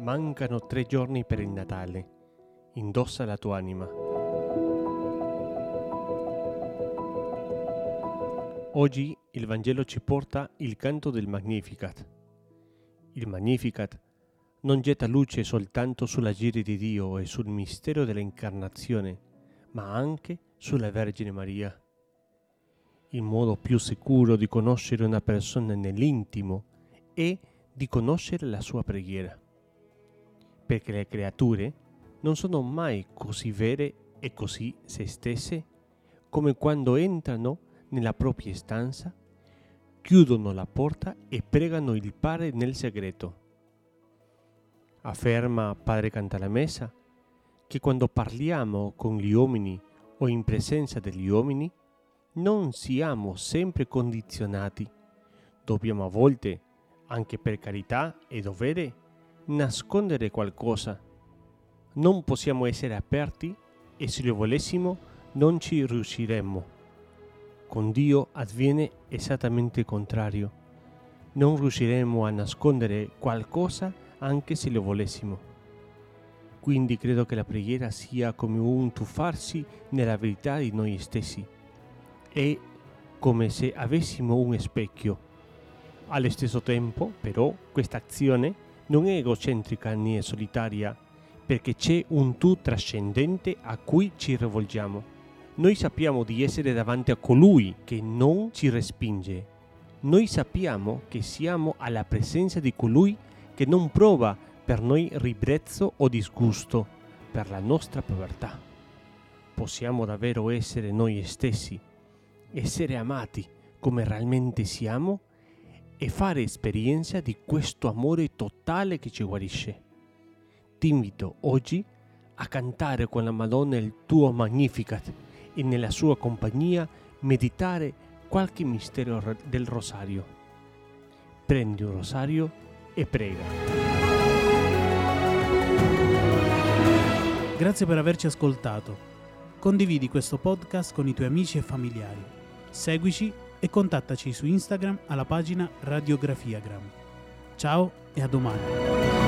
Mancano tre giorni per il Natale. Indossa la tua anima. Oggi il Vangelo ci porta il canto del Magnificat. Il Magnificat non getta luce soltanto sull'agire di Dio e sul mistero dell'incarnazione, ma anche sulla Vergine Maria. Il modo più sicuro di conoscere una persona nell'intimo è di conoscere la sua preghiera perché le creature non sono mai così vere e così se stesse come quando entrano nella propria stanza, chiudono la porta e pregano il Padre nel segreto. Afferma Padre Cantalamessa che quando parliamo con gli uomini o in presenza degli uomini non siamo sempre condizionati. Dobbiamo a volte, anche per carità e dovere, nascondere qualcosa. Non possiamo essere aperti e se lo volessimo non ci riusciremmo. Con Dio avviene esattamente il contrario. Non riusciremo a nascondere qualcosa anche se lo volessimo. Quindi credo che la preghiera sia come un tuffarsi nella verità di noi stessi. È come se avessimo un specchio. Allo stesso tempo, però, questa azione non è egocentrica né solitaria, perché c'è un tu trascendente a cui ci rivolgiamo. Noi sappiamo di essere davanti a colui che non ci respinge. Noi sappiamo che siamo alla presenza di colui che non prova per noi ribrezzo o disgusto per la nostra povertà. Possiamo davvero essere noi stessi, essere amati come realmente siamo e fare esperienza di questo amore totale che ci guarisce. Ti invito oggi a cantare con la Madonna il tuo Magnificat e nella sua compagnia meditare qualche mistero del rosario. Prendi un rosario e prega. Grazie per averci ascoltato. Condividi questo podcast con i tuoi amici e familiari. Seguici e contattaci su Instagram alla pagina Radiografiagram. Ciao e a domani.